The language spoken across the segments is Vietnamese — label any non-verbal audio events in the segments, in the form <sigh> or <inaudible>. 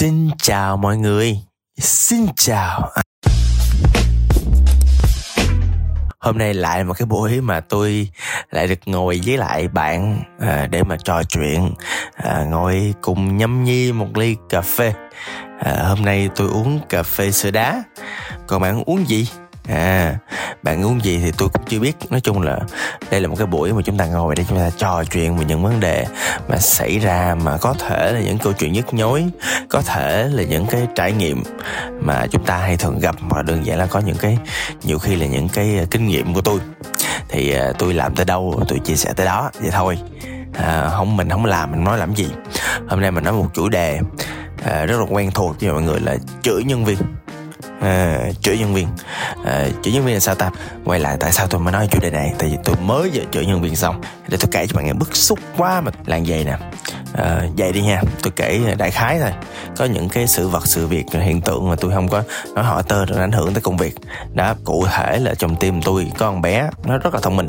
Xin chào mọi người. Xin chào. Hôm nay lại một cái buổi mà tôi lại được ngồi với lại bạn à, để mà trò chuyện, à, ngồi cùng nhâm nhi một ly cà phê. À, hôm nay tôi uống cà phê sữa đá. Còn bạn uống gì? À bạn uống gì thì tôi cũng chưa biết. Nói chung là đây là một cái buổi mà chúng ta ngồi để chúng ta trò chuyện về những vấn đề mà xảy ra mà có thể là những câu chuyện nhức nhối có thể là những cái trải nghiệm mà chúng ta hay thường gặp mà đơn giản là có những cái nhiều khi là những cái ờ, kinh nghiệm của tôi. Thì ờ, tôi làm tới đâu tôi chia sẻ tới đó vậy thôi. À, không mình không làm mình nói làm gì. Hôm nay mình nói một chủ đề à, rất là quen thuộc với mọi người là chửi nhân viên à, chửi nhân viên. À, chửi nhân viên là sao ta? Quay lại tại sao tôi mới nói chủ đề này? Tại vì tôi mới giờ chửi nhân viên xong để tôi kể cho bạn nghe bức xúc quá mà làng vậy nè. Ờ, à, vậy đi nha tôi kể đại khái thôi. Có những cái sự vật sự việc hiện tượng mà tôi không có nói họ tên rồi ảnh hưởng tới công việc. Đó cụ thể là trong tim tôi có con bé nó rất là thông minh.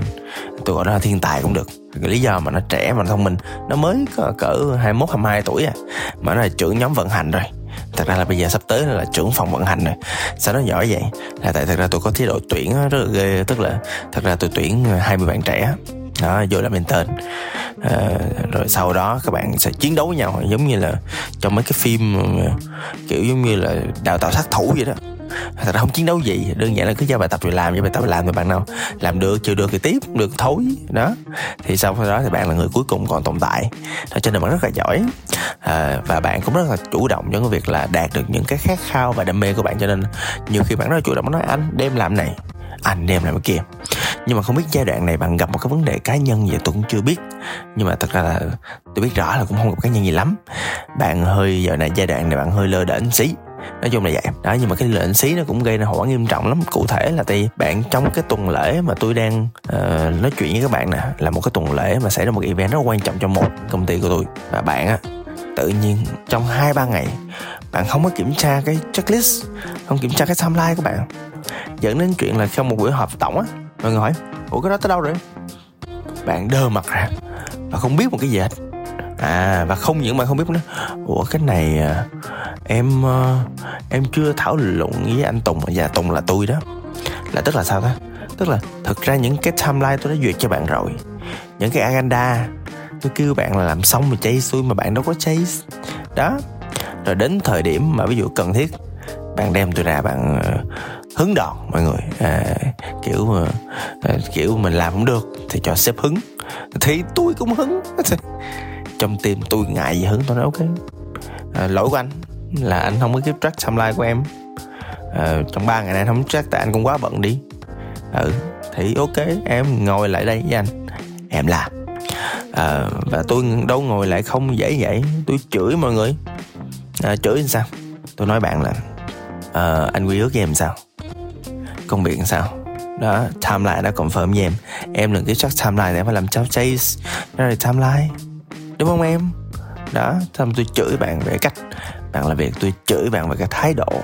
Tôi gọi nó là thiên tài cũng được. Cái lý do mà nó trẻ mà nó thông minh nó mới có cỡ 21 22 tuổi à. Mà nó là trưởng nhóm vận hành rồi thật ra là bây giờ sắp tới là trưởng phòng vận hành rồi. Sao nó giỏi vậy? Là tại thật ra tôi có chế độ tuyển rất là ghê. Tức là thật ra tôi tuyển 20 bạn trẻ. Đó vô làm intern. À, rồi sau đó các bạn sẽ chiến đấu với nhau giống như là trong mấy cái phim kiểu giống như là đào tạo sát thủ vậy đó thật ra không chiến đấu gì đơn giản là cứ giao bài tập rồi làm cho bài tập làm rồi bạn nào làm được chưa được thì tiếp được thối đó. Thì sau đó thì bạn là người cuối cùng còn tồn tại. Đó, cho nên bạn rất là giỏi. À, và bạn cũng rất là chủ động trong cái việc là đạt được những cái khát khao và đam mê của bạn. Cho nên nhiều khi bạn rất là chủ động nói anh đem làm này anh đem làm cái kia. Nhưng mà không biết giai đoạn này bạn gặp một cái vấn đề cá nhân gì tôi cũng chưa biết. Nhưng mà thật ra là tôi biết rõ là cũng không gặp cá nhân gì lắm. Bạn hơi giờ này giai đoạn này bạn hơi lơ đễnh xí nói chung là vậy. Đó nhưng mà cái lệnh xí nó cũng gây ra hậu quả nghiêm trọng lắm. Cụ thể là tại bạn trong cái tuần lễ mà tôi đang uh, nói chuyện với các bạn nè là một cái tuần lễ mà xảy ra một event rất quan trọng cho một công ty của tôi. Và bạn á tự nhiên trong hai ba ngày bạn không có kiểm tra cái checklist không kiểm tra cái timeline của bạn. Dẫn đến chuyện là trong một buổi họp tổng á mọi người hỏi ủa cái đó tới đâu rồi? Bạn đơ mặt ra và không biết một cái gì hết. À và không những mà không biết nữa. Ủa cái này à, em ờ, em chưa thảo luận với anh tùng và tùng là tôi đó. Là tức là sao ta? Tức là thực ra những cái timeline tôi đã duyệt cho bạn rồi. Những cái agenda tôi kêu bạn là làm xong mà chase tôi mà bạn đâu có chase đó. Rồi đến thời điểm mà ví dụ cần thiết bạn đem tôi ra bạn ờ, hứng đòn mọi người. À, kiểu uh, kiểu mình làm không được thì cho sếp hứng. Thì tôi cũng hứng. <laughs> Trong tim tôi ngại gì hứng tôi nói ok. À, lỗi của anh là anh không có keep track timeline của em. À, trong ba ngày nay anh không track tại anh cũng quá bận đi. Ừ thì ok em ngồi lại đây với anh. Em làm. À, và tôi đâu ngồi lại không dễ vậy tôi chửi mọi người. À, chửi làm sao? Tôi nói bạn là à, anh quy ước với em sao? Công việc làm sao? Đó timeline đã confirm với em. Em đừng cái track timeline để phải làm cháu chase. Đó là timeline. Đúng không em? Đó xong tôi chửi bạn về cách bạn làm việc, tôi chửi bạn về cái thái độ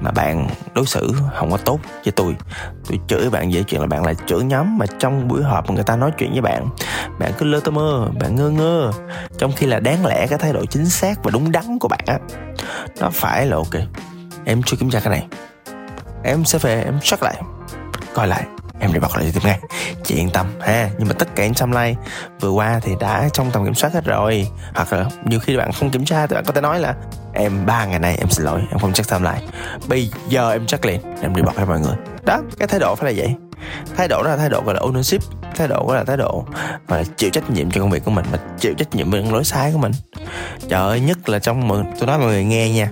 mà bạn đối xử không có tốt với tôi. Tôi chửi bạn về chuyện là bạn lại chửi nhóm mà trong buổi họp người ta nói chuyện với bạn bạn cứ lơ tơ mơ, bạn ngơ ngơ. Trong khi là đáng lẽ cái thái độ chính xác và đúng đắn của bạn á, nó phải là ok. Em chưa kiểm tra cái này. Em sẽ về, em check lại, coi lại. Em để bật lại tiếp ngay. Chị yên tâm ha. Nhưng mà tất cả những timeline vừa qua thì đã trong tầm kiểm soát hết rồi. Hoặc là nhiều khi bạn không kiểm tra thì bạn có thể nói là em ba ngày nay em xin lỗi, em không check lại. Bây giờ em check liền, em đi bật hết mọi người. Đó, cái thái độ phải là vậy. Thái độ đó là thái độ gọi là ownership, thái độ đó là thái độ mà chịu trách nhiệm cho công việc của mình, mà chịu trách nhiệm về những lỗi sai của mình. Trời ơi, nhất là trong tôi nói mọi người nghe nha.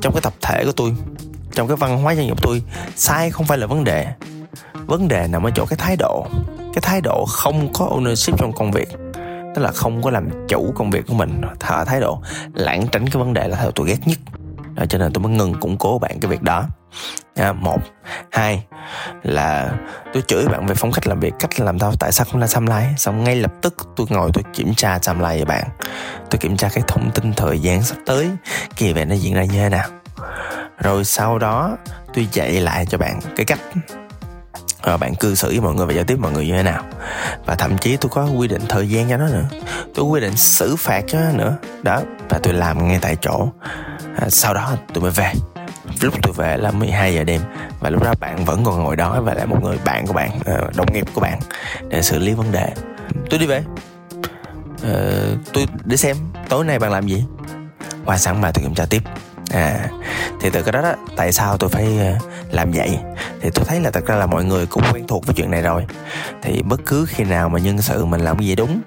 Trong cái tập thể của tôi, trong cái văn hóa doanh nghiệp tôi, sai không phải là vấn đề. Vấn đề nằm ở chỗ cái thái độ. Cái thái độ không có ownership trong công việc tức là không có làm chủ công việc của mình thở thái độ lãng tránh cái vấn đề là theo tôi ghét nhất. Đó, cho nên tôi mới ngừng củng cố bạn cái việc đó. À, một. Hai là tôi chửi bạn về phong cách làm việc cách làm sao tại sao không làm lái, xong ngay lập tức tôi ngồi tôi kiểm tra timeline với bạn. Tôi kiểm tra cái thông tin thời gian sắp tới kỳ về nó diễn ra như thế nào. Rồi sau đó tôi dạy lại cho bạn cái cách à, bạn cư xử với mọi người và giao tiếp mọi người như thế nào? Và thậm chí tôi có quy định thời gian cho nó nữa. Tôi quy định xử phạt cho nó nữa. Đó và tôi làm ngay tại chỗ. À, sau đó tôi mới về. Lúc tôi về là 12 giờ đêm và lúc đó bạn vẫn còn ngồi đó và lại một người bạn của bạn ờ, đồng nghiệp của bạn để xử lý vấn đề. Tôi đi về. À, tôi để xem tối nay bạn làm gì? Qua sáng mai tôi kiểm tra tiếp. À thì từ cái đó đó tại sao tôi phải làm vậy? Thì tôi thấy là thật ra là mọi người cũng quen thuộc với chuyện này rồi. Thì bất cứ khi nào mà nhân sự mình làm cái gì đúng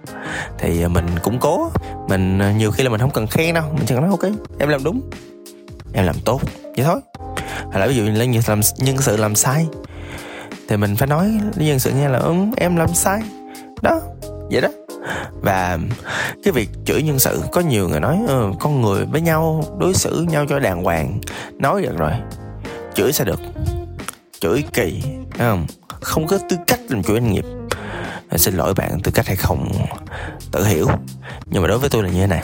thì mình cũng cố. Mình ờ, nhiều khi là mình không cần khen đâu mình chỉ cần nói ok em làm đúng em làm tốt. Vậy thôi. Hay là ví dụ như là làm, nhân sự làm sai thì mình phải nói với nhân sự nghe là ừ, em làm sai. Đó vậy đó. Và cái việc chửi nhân sự có nhiều người nói ừ, con người với nhau đối xử nhau cho đàng hoàng. Nói được rồi chửi sao được chửi kỳ thấy không? Không có tư cách làm chủ doanh nghiệp. À, xin lỗi bạn tư cách hay không tự hiểu. Nhưng mà đối với tôi là như thế này.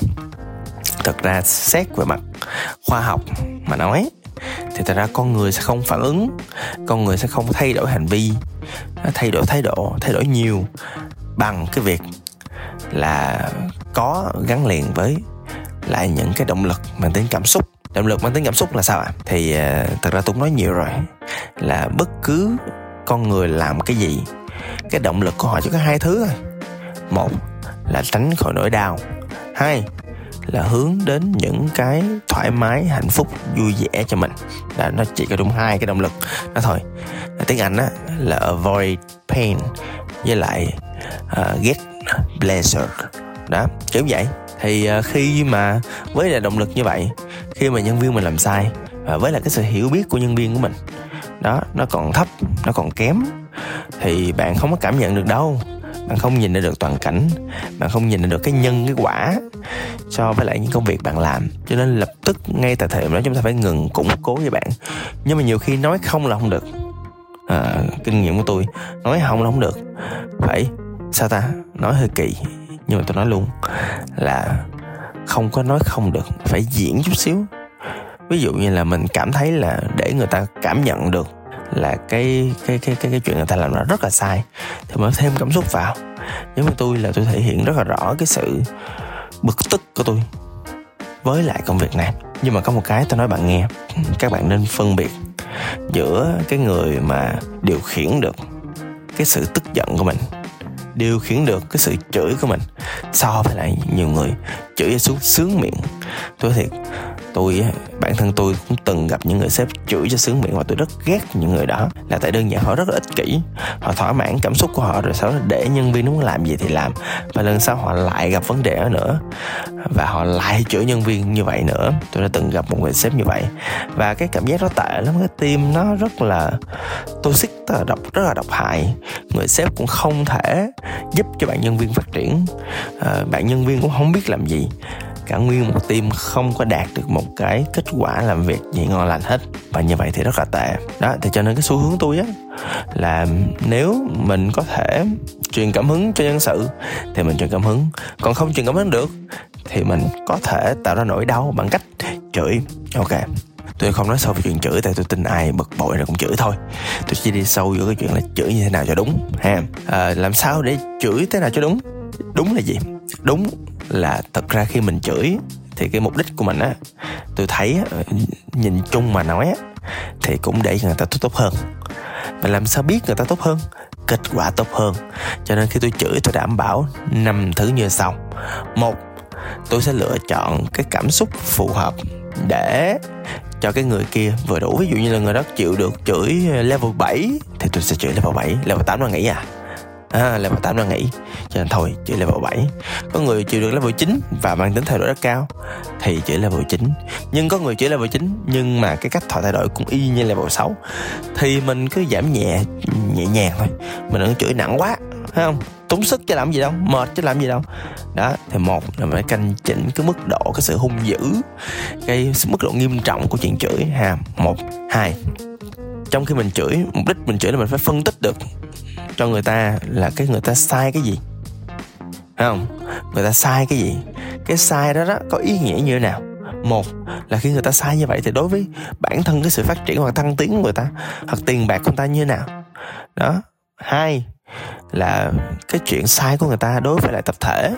Thật ra xét về mặt khoa học mà nói thì thật ra con người sẽ không phản ứng con người sẽ không thay đổi hành vi. Thay đổi thái độ thay đổi nhiều bằng cái việc là có gắn liền với lại những cái động lực mang tính cảm xúc động lực mang tính cảm xúc là sao ạ? Thì uh, thật ra tôi cũng nói nhiều rồi. Là bất cứ con người làm cái gì cái động lực của họ chỉ có hai thứ thôi. Một là tránh khỏi nỗi đau. Hai là hướng đến những cái thoải mái hạnh phúc vui vẻ cho mình. Là nó chỉ có đúng hai cái động lực đó thôi. Tiếng anh á là avoid pain với lại uh, get pleasure đó kiểu vậy thì à, khi mà với là động lực như vậy khi mà nhân viên mình làm sai và với là cái sự hiểu biết của nhân viên của mình đó nó còn thấp nó còn kém thì bạn không có cảm nhận được đâu. Bạn không nhìn được toàn cảnh bạn không nhìn được cái nhân cái quả so với lại những công việc bạn làm. Cho nên lập tức ngay tại thời điểm đó chúng ta phải ngừng củng cố với bạn. Nhưng mà nhiều khi nói không là không được. À, kinh nghiệm của tôi nói không là không được. Phải sao ta? Nói hơi kỳ. Nhưng mà tôi nói luôn là không có nói không được, phải diễn chút xíu. Ví dụ như là mình cảm thấy là để người ta cảm nhận được là cái cái cái cái cái chuyện người ta làm nó rất là sai, thì mới thêm cảm xúc vào. Giống như tôi là tôi thể hiện rất là rõ cái sự bực tức của tôi với lại công việc này. Nhưng mà có một cái tôi nói bạn nghe, các bạn nên phân biệt giữa cái người mà điều khiển được cái sự tức giận của mình điều khiển được cái sự chửi của mình so với lại nhiều người. Chửi xuống sướng miệng. Tôi thiệt tôi bản thân tôi cũng từng gặp những người sếp chửi cho sướng miệng và tôi rất ghét những người đó. Là tại đơn giản họ rất là ích kỷ họ thỏa mãn cảm xúc của họ rồi sau đó để nhân viên muốn làm gì thì làm. Và lần sau họ lại gặp vấn đề đó nữa và họ lại chửi nhân viên như vậy nữa. Tôi đã từng gặp một người sếp như vậy. Và cái cảm giác đó tệ lắm cái tim nó rất là toxic rất là độc rất là độc hại. Người sếp cũng không thể giúp cho bạn nhân viên phát triển. À, bạn nhân viên cũng không biết làm gì cả nguyên một team không có đạt được một cái kết quả làm việc gì ngon lành hết. Và như vậy thì rất là tệ. Đó thì cho nên cái xu hướng tôi á là nếu mình có thể truyền cảm hứng cho nhân sự thì mình truyền cảm hứng. Còn không truyền cảm hứng được thì mình có thể tạo ra nỗi đau bằng cách chửi. Ok tôi không nói sâu về chuyện chửi tại tôi tin ai bực bội rồi cũng chửi thôi. Tôi chỉ đi sâu vô cái chuyện là chửi như thế nào cho đúng ha. À, làm sao để chửi thế nào cho đúng? Đúng là gì? Đúng là thật ra khi mình chửi thì cái mục đích của mình á, tôi thấy nhìn chung mà nói á, thì cũng để người ta tốt tốt hơn. Và làm sao biết người ta tốt hơn? Kết quả tốt hơn. Cho nên khi tôi chửi tôi đảm bảo năm thứ như sau. Một, tôi sẽ lựa chọn cái cảm xúc phù hợp để cho cái người kia vừa đủ. Ví dụ như là người đó chịu được chửi level 7 thì tôi sẽ chửi level 7 level 8 là nghĩ à? À, level 8 đang nghỉ. Cho nên thôi chỉ level 7 có người chịu được level 9 và mang tính thay đổi rất cao thì chỉ level 9 nhưng có người chỉ level 9 nhưng mà cái cách họ thay đổi cũng y như level 6 thì mình cứ giảm nhẹ nhẹ nhàng thôi. Mình đừng chửi nặng quá thấy không? Tốn sức chứ làm gì đâu mệt chứ làm gì đâu. Đó thì một là phải canh chỉnh cái mức độ cái sự hung dữ cái mức độ nghiêm trọng của chuyện chửi ha. Một hai trong khi mình chửi mục đích mình chửi là mình phải phân tích được cho người ta là cái người ta sai cái gì? Thấy không? Người ta sai cái gì? Cái sai đó đó có ý nghĩa như thế nào? Một là khi người ta sai như vậy thì đối với bản thân cái sự phát triển hoặc thăng tiến của người ta hoặc tiền bạc của người ta như thế nào? Đó. Hai là cái chuyện sai của người ta đối với lại tập thể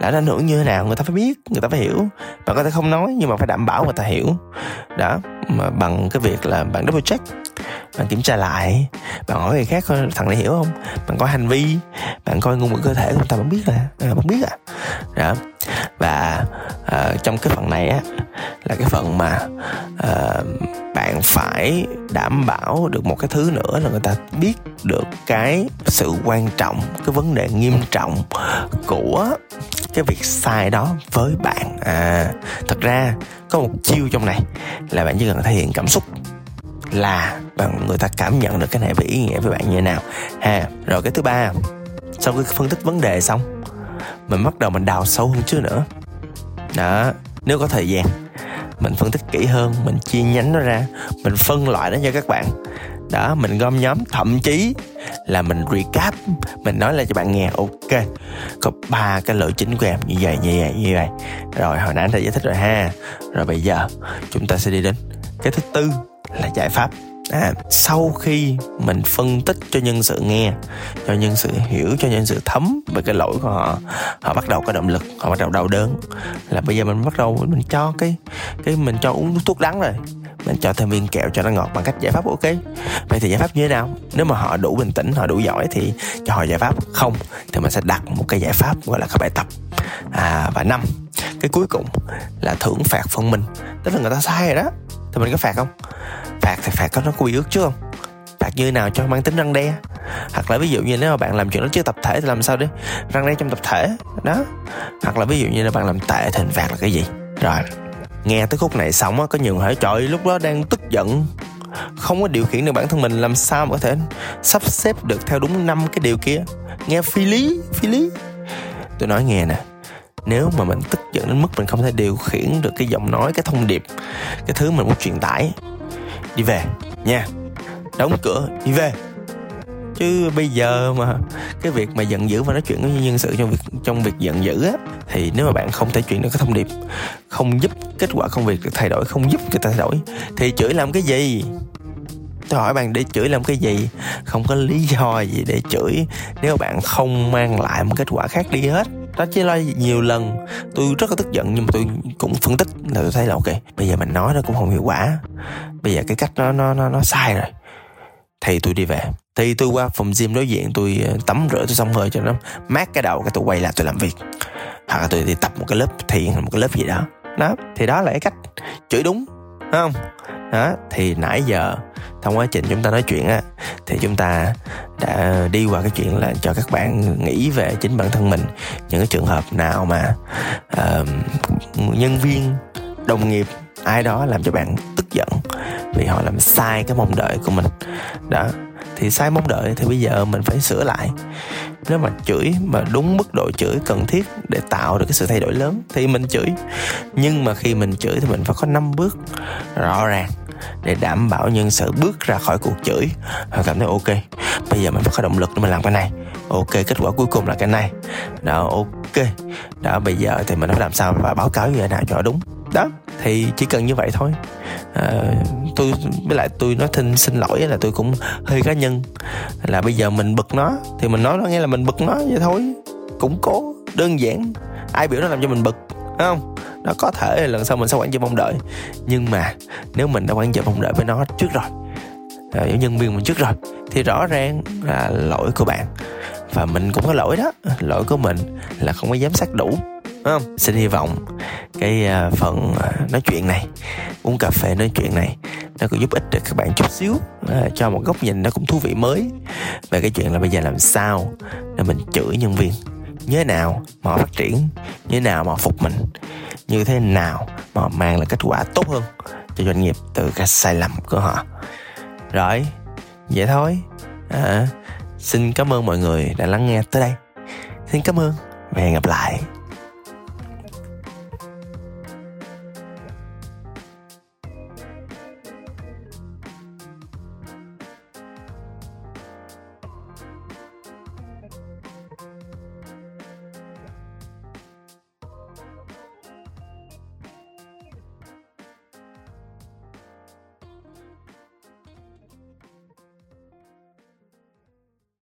là nó ảnh hưởng như thế nào người ta phải biết người ta phải hiểu. Bạn có thể không nói nhưng mà phải đảm bảo người ta hiểu. Đó mà bằng cái việc là bạn double check bạn kiểm tra lại. Bạn hỏi người khác coi thằng này hiểu không? Bạn coi hành vi bạn coi ngôn ngữ cơ thể của người ta bạn biết là à, bạn biết à. Đó và uh, trong cái phần này á là cái phần mà uh, bạn phải đảm bảo được một cái thứ nữa là người ta biết được cái sự quan trọng cái vấn đề nghiêm trọng của cái việc sai đó với bạn. À thật ra có một chiêu trong này là bạn chỉ cần thể hiện cảm xúc là bằng người ta cảm nhận được cái này về ý nghĩa với bạn như thế nào. Ha, rồi cái thứ ba, sau khi phân tích vấn đề xong, mình bắt đầu mình đào sâu hơn chứ nữa. Đó, nếu có thời gian, mình phân tích kỹ hơn, mình chia nhánh nó ra, mình phân loại nó cho các bạn. Đó, mình gom nhóm, thậm chí là mình recap. Mình nói lại cho bạn nghe ok có ba cái lỗi chính của em như vậy như vậy như vậy. Rồi hồi nãy anh đã giải thích rồi ha. Rồi bây giờ chúng ta sẽ đi đến cái thứ tư là giải pháp. À, sau khi mình phân tích cho nhân sự nghe cho nhân sự hiểu cho nhân sự thấm về cái lỗi của họ họ bắt đầu có động lực họ bắt đầu đau đớn. Là bây giờ mình bắt đầu mình cho cái cái mình cho uống thuốc đắng rồi mình cho thêm viên kẹo cho nó ngọt bằng cách giải pháp ok. Vậy thì giải pháp như thế nào? Nếu mà họ đủ bình tĩnh, họ đủ giỏi thì cho họ giải pháp không, thì mình sẽ đặt một cái giải pháp gọi là các bài tập. À và năm, cái cuối cùng là thưởng phạt phân minh. Tức là người ta sai rồi đó. Thì mình có phạt không? Phạt thì phạt có nó quy ước chứ không? Phạt như nào cho mang tính răng đe? Hoặc là ví dụ như nếu mà bạn làm chuyện đó chưa tập thể thì làm sao đấy răng đe trong tập thể, đó. Hoặc là ví dụ như là bạn làm tệ thì hình phạt là cái gì? Rồi nghe tới khúc này xong á, có nhiều người hỏi, trời lúc đó đang tức giận. Không có điều khiển được bản thân mình, làm sao mà có thể sắp xếp được theo đúng năm cái điều kia? Nghe phi lý phi lý. Tôi nói nghe nè, nếu mà mình tức giận đến mức mình không thể điều khiển được cái giọng nói, cái thông điệp, cái thứ mình muốn truyền tải, đi về nha. Đóng cửa, đi về. Chứ bây giờ mà cái việc mà giận dữ và nói chuyện với nhân sự trong việc trong việc giận dữ á, thì nếu mà bạn không thể chuyển được cái thông điệp, không giúp kết quả công việc được thay đổi không giúp người ta thay đổi. Thì chửi làm cái gì? Tôi hỏi bạn để chửi làm cái gì? Không có lý do gì để chửi. Nếu bạn không mang lại một kết quả khác đi hết. Đó chỉ là nhiều lần. Tôi rất là tức giận nhưng mà tôi cũng phân tích là tôi thấy là ok, bây giờ mình nói nó cũng không hiệu quả. Bây giờ cái cách nó nó nó nó sai rồi. Thì tôi đi về. Thì tôi qua phòng gym đối diện, tôi ờ, tắm rửa, tôi xong hơi cho nó mát cái đầu cái tôi quay lại tôi làm việc. Hoặc là tôi đi tập một cái lớp thiền, một cái lớp gì đó đó thì đó là cái cách chửi đúng đúng không? Đó thì nãy giờ trong quá trình chúng ta nói chuyện á thì chúng ta đã đi qua cái chuyện là cho các bạn nghĩ về chính bản thân mình những cái trường hợp nào mà uh, nhân viên đồng nghiệp ai đó làm cho bạn tức giận vì họ làm sai cái mong đợi của mình. Đó thì sai mong đợi, thì bây giờ mình phải sửa lại. Nếu mà chửi mà đúng mức độ chửi cần thiết để tạo được cái sự thay đổi lớn thì mình chửi. Nhưng mà khi mình chửi thì mình phải có năm bước rõ ràng để đảm bảo nhân sự bước ra khỏi cuộc chửi. Họ cảm thấy ok, bây giờ mình phải có động lực để mình làm cái này. Ok, kết quả cuối cùng là cái này. Đó, ok. Đó, bây giờ thì mình phải làm sao và báo cáo như thế nào cho đúng đó thì chỉ cần như vậy thôi. À, tôi với lại tôi nói xin xin lỗi là tôi cũng hơi cá nhân. Là bây giờ mình bực nó thì mình nói nó nghe là mình bực nó vậy thôi. Củng cố đơn giản. Ai biểu nó làm cho mình bực đúng không? Nó có thể là lần sau mình sẽ quản trị mong đợi. Nhưng mà nếu mình đã quản trị mong đợi với nó trước rồi à, với nhân viên mình trước rồi thì rõ ràng là lỗi của bạn. Và mình cũng có lỗi đó. Lỗi của mình là không có giám sát đủ không? Xin hy vọng cái à, phần à, nói chuyện này uống cà phê nói chuyện này nó cũng giúp ích được các bạn chút xíu à, cho một góc nhìn nó cũng thú vị mới về cái chuyện là bây giờ làm sao để mình chửi nhân viên. Như thế nào mà họ phát triển như thế nào mà họ phục mình như thế nào mà họ mang lại kết quả tốt hơn cho doanh nghiệp từ cái sai lầm của họ. Rồi vậy thôi. À, xin cảm ơn mọi người đã lắng nghe tới đây. Xin cảm ơn và hẹn gặp lại.